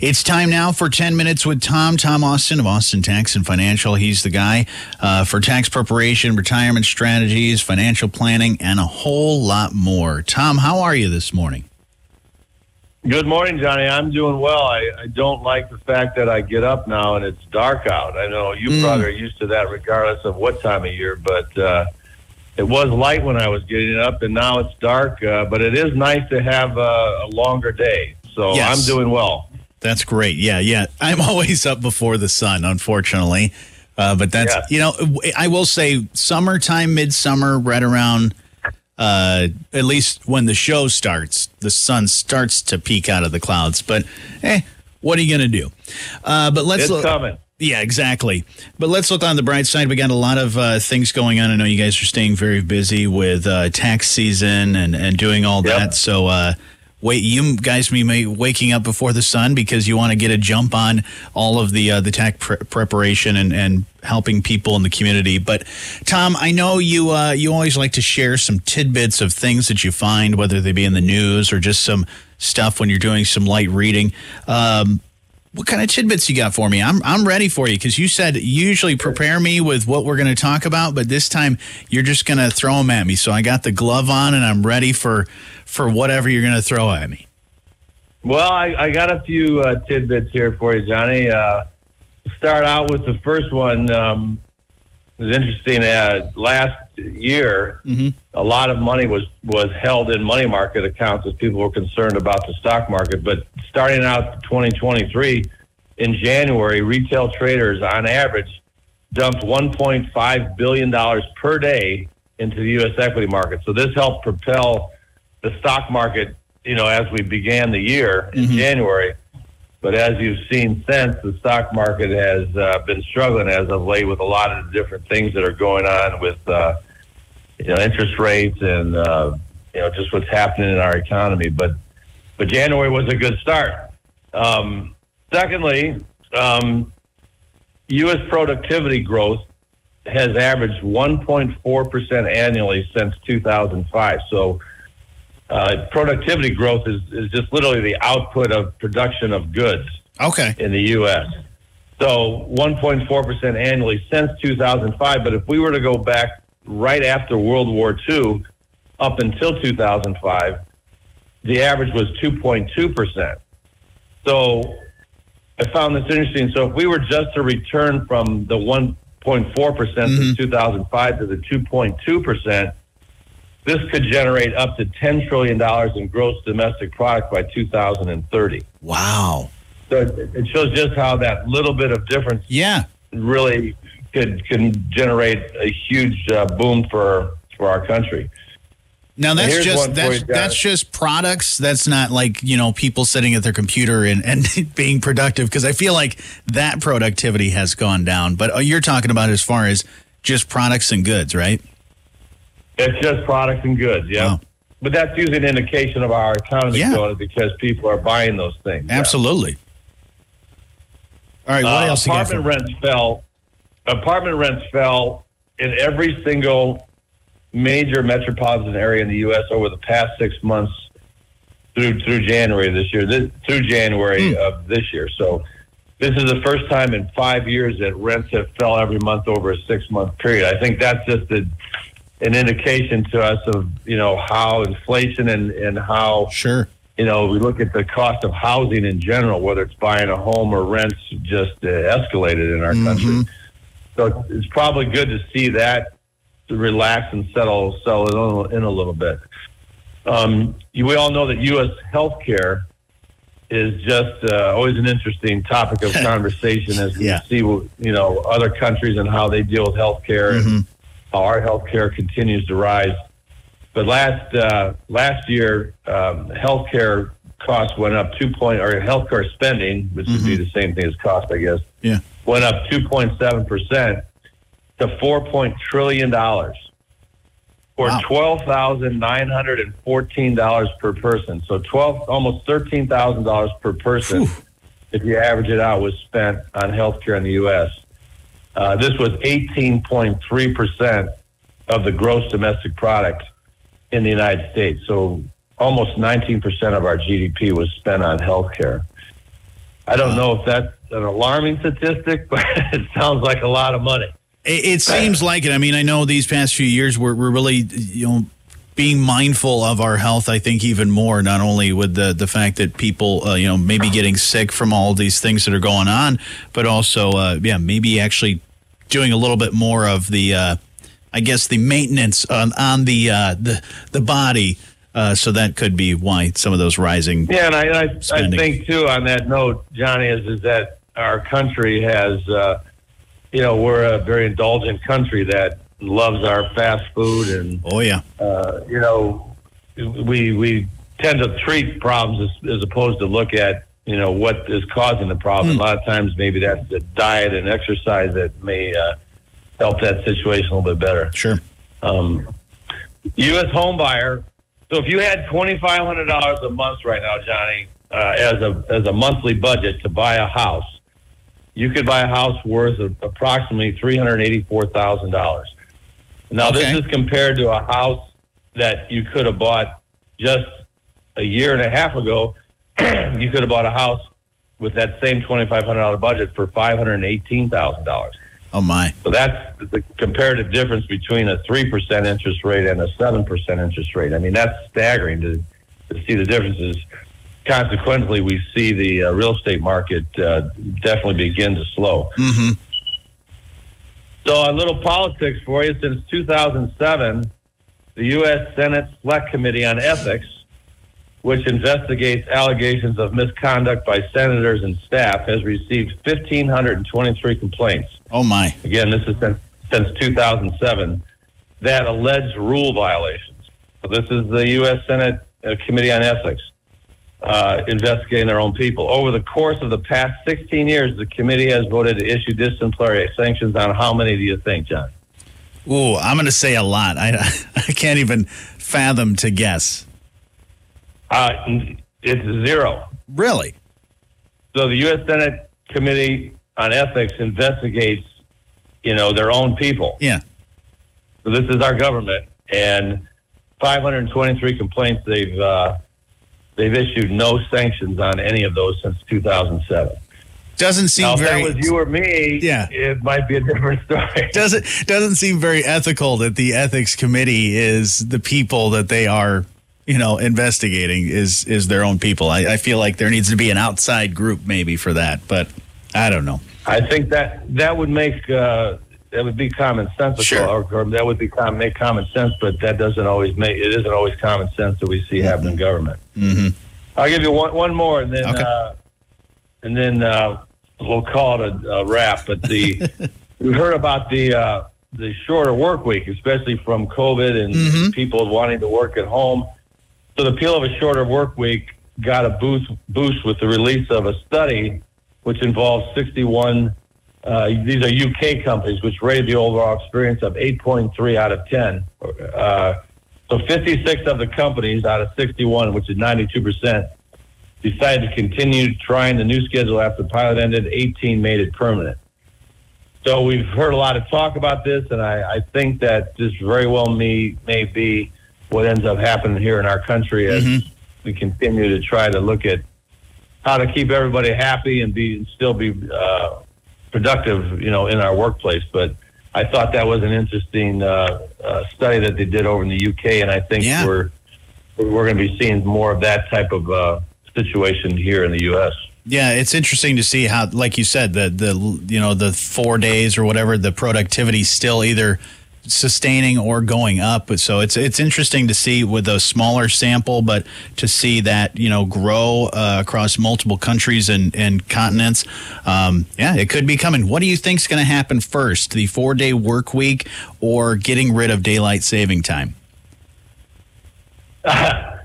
It's time now for 10 Minutes with Tom. Tom Austin of Austin Tax and Financial. He's the guy uh, for tax preparation, retirement strategies, financial planning, and a whole lot more. Tom, how are you this morning? Good morning, Jonny. I'm doing well. I, I don't like the fact that I get up now and it's dark out. I know you Mm. probably are used to that regardless of what time of year, but uh, it was light when I was getting up and now it's dark. Uh, but it is nice to have a, a longer day. So Yes. I'm doing well. That's great. Yeah, yeah. I'm always up before the sun, unfortunately. Uh, but that's, Yeah. you know, I will say summertime, midsummer, right around, uh, at least when the show starts, the sun starts to peek out of the clouds. But, eh, what are you going to do? Uh, but let's It's look. coming. Yeah, exactly. But let's look on the bright side. We got a lot of uh, things going on. I know you guys are staying very busy with uh, tax season and, and doing all Yep. that. So, uh, wait, you guys may waking up before the sun because you want to get a jump on all of the uh, the pre- preparation and, and helping people in the community. But Tom, I know you uh, you always like to share some tidbits of things that you find, whether they be in the news or just some stuff when you're doing some light reading. Um, what kind of tidbits you got for me? I'm I'm ready for you because you said usually prepare me with what we're going to talk about, but this time you're just going to throw them at me. So I got the glove on and I'm ready for for whatever you're going to throw at me. Well, I, I got a few uh, tidbits here for you, Jonny. Uh, start out with the first one. Um, was interesting. Uh, last year, Mhm. a lot of money was was held in money market accounts as people were concerned about the stock market. But starting out 2023, in January, retail traders on average dumped 1.5 billion dollars per day into the U.S. equity market. So this helped propel the stock market, you know, as we began the year in Mhm. January. But as you've seen since, the stock market has uh, been struggling as of late with a lot of different things that are going on with, uh, you know, interest rates and uh, you know just what's happening in our economy. But but January was a good start. Um, secondly, um, U.S. productivity growth has averaged 1.4 percent annually since 2005. So uh, productivity growth is, is just literally the output of production of goods Okay. in the U.S. So 1.4% annually since 2005. But if we were to go back right after World War II up until 2005, the average was 2.2%. So I found this interesting. So if we were just to return from the 1.4% Mhm. in 2005 to the 2.2%, this could generate up to $10 trillion in gross domestic product by 2030. Wow. So it shows just how that little bit of difference Yeah. really could can generate a huge uh, boom for for our country. Now that's just that's that's just products. That's not like you know people sitting at their computer and, and being productive because I feel like that productivity has gone down. But uh, you're talking about as far as just products and goods, right? It's just products and goods, yeah. Wow. But that's usually an indication of our economy Yeah. going because people are buying those things. yeah. Absolutely. All right. What Uh, else? Apartment rents fell. Apartment rents fell in every single major metropolitan area in the U.S. over the past six months through through January this year. This, through January of this year. So this is the first time in five years that rents have fell every month over a six month period. I think that's just a, an indication to us of you know how inflation and and how Sure. you know, we look at the cost of housing in general, whether it's buying a home or rents, just uh, escalated in our Mhm. country. So it's, probably good to see that to relax and settle settle in a, little bit. Um, we all know that U.S. healthcare is just uh, always an interesting topic of conversation as we Yeah. see, you know, other countries and how they deal with healthcare and Mhm. how our healthcare continues to rise. But last uh, last year, um, healthcare costs went up two point, or healthcare spending, which would be the same thing as cost, I guess, Yeah. went up two point seven percent to four point trillion dollars, or Wow. twelve thousand nine hundred and fourteen dollars per person. So twelve, almost thirteen thousand dollars per person, Whew. if you average it out, was spent on healthcare in the U.S. Uh, this was eighteen point three percent of the gross domestic product in the United States. So almost 19% of our GDP was spent on healthcare. I don't know if that's an alarming statistic, but it sounds like a lot of money. It, it seems like it. I mean, I know these past few years we're, we're really, you know, being mindful of our health. I think even more, not only with the the fact that people, uh, you know, maybe getting sick from all these things that are going on, but also, uh, yeah, maybe actually doing a little bit more of the, uh, I guess, the maintenance on, on the uh, the the body. Uh, so that could be why some of those rising. Yeah, and I, I, I think too on that note, Jonny, is is that our country has, uh, you know, we're a very indulgent country that loves our fast food and oh yeah, uh, you know, we we tend to treat problems as, as opposed to look at you know what is causing the problem. Mm. A lot of times, maybe that's the diet and exercise that may uh, help that situation a little bit better. Sure. Um, U.S. home buyer so if you had twenty five hundred dollars a month right now, Jonny, uh, as a as a monthly budget to buy a house, you could buy a house worth of approximately three hundred eighty four thousand dollars. Now okay. this is compared to a house that you could have bought just a year and a half ago. you could have bought a house with that same twenty five hundred dollar budget for five hundred eighteen thousand dollars. Oh my! So that's the comparative difference between a three percent interest rate and a seven percent interest rate. I mean, that's staggering to, to see the differences. Consequently, we see the uh, real estate market uh, definitely begin to slow. Mm-hmm. So, a little politics for you. Since 2007, the U.S. Senate Select Committee on Ethics which investigates allegations of misconduct by senators and staff, has received 1,523 complaints. Oh, my. Again, this is since, since 2007 that alleged rule violations. So this is the U.S. Senate uh, Committee on Ethics uh, investigating their own people. Over the course of the past 16 years, the committee has voted to issue disciplinary sanctions on how many do you think, John? Ooh, I'm going to say a lot. I, I can't even fathom to guess. Uh, it's zero. Really? So the U.S. Senate Committee on Ethics investigates, you know, their own people. Yeah. So this is our government, and 523 complaints. They've uh, they've issued no sanctions on any of those since 2007 doesn't seem now, very. If that was you or me, yeah, it might be a different story. Doesn't doesn't seem very ethical that the ethics committee is the people that they are you know, investigating is is their own people. I, I feel like there needs to be an outside group maybe for that, but I don't know. I think that that would make uh, that would be common sense, sure. or, or, that would be com- make common sense, but that doesn't always make it isn't always common sense that we see mm-hmm. happen in government. Mm-hmm. I'll give you one one more, and then okay. uh, and then uh, we'll call it a, a wrap. But the we heard about the uh, the shorter work week, especially from COVID and mm-hmm. people wanting to work at home. So the appeal of a shorter work week got a boost boost with the release of a study which involves 61. Uh, these are UK companies which rated the overall experience of 8.3 out of 10. Uh, so 56 of the companies out of 61, which is 92 percent, decided to continue trying the new schedule after the pilot ended. 18 made it permanent. So we've heard a lot of talk about this, and I, I think that this very well may may be what ends up happening here in our country as mm-hmm. we continue to try to look at how to keep everybody happy and be still be uh, productive, you know, in our workplace. But I thought that was an interesting uh, uh, study that they did over in the UK, and I think yeah. we're we're going to be seeing more of that type of uh, situation here in the U.S. Yeah, it's interesting to see how, like you said, the the you know the four days or whatever, the productivity still either sustaining or going up. So it's it's interesting to see with a smaller sample, but to see that you know grow uh, across multiple countries and, and continents. Um, yeah, it could be coming. What do you think is going to happen first? The four day work week or getting rid of daylight saving time?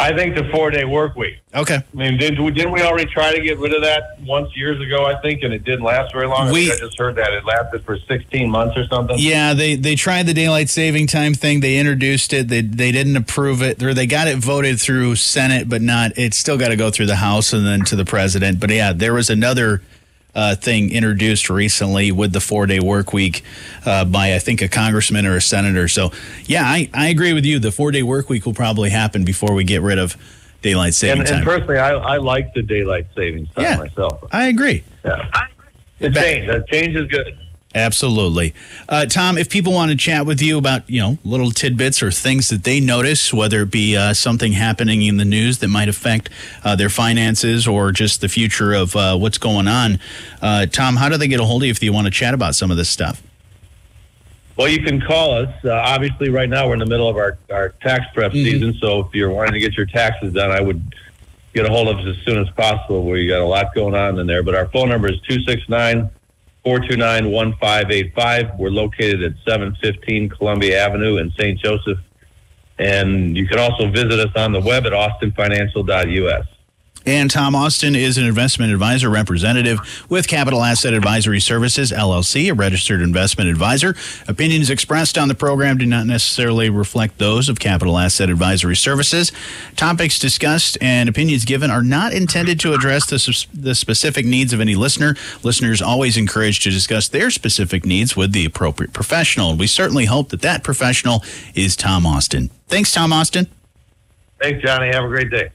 I think the four day work week. Okay. I mean, didn't, didn't we already try to get rid of that once years ago? I think, and it didn't last very long. We, I, I just heard that it lasted for sixteen months or something. Yeah, they they tried the daylight saving time thing. They introduced it. They they didn't approve it, they got it voted through Senate, but not. It's still got to go through the House and then to the president. But yeah, there was another uh, thing introduced recently with the four day work week uh, by, I think, a congressman or a senator. So, yeah, I, I agree with you. The four day work week will probably happen before we get rid of daylight saving And, time. and personally, I, I like the daylight savings time Yeah. myself. I agree. Yeah. The change, the change is good. Absolutely. Uh, Tom, if people want to chat with you about, you know, little tidbits or things that they notice, whether it be uh, something happening in the news that might affect uh, their finances or just the future of uh, what's going on, uh, Tom, how do they get a hold of you if you want to chat about some of this stuff? Well, you can call us. Uh, obviously, right now we're in the middle of our, our tax prep Mhm. season, so if you're wanting to get your taxes done, I would get a hold of us as soon as possible. We got a lot going on in there, but our phone number is 269 429 1585. We're located at 715 Columbia Avenue in St. Joseph. And you can also visit us on the web at austinfinancial.us. And Tom Austin is an investment advisor representative with Capital Asset Advisory Services, LLC, a registered investment advisor. Opinions expressed on the program do not necessarily reflect those of Capital Asset Advisory Services. Topics discussed and opinions given are not intended to address the, the specific needs of any listener. Listeners always encouraged to discuss their specific needs with the appropriate professional. We certainly hope that that professional is Tom Austin. Thanks, Tom Austin. Thanks, Jonny. Have a great day.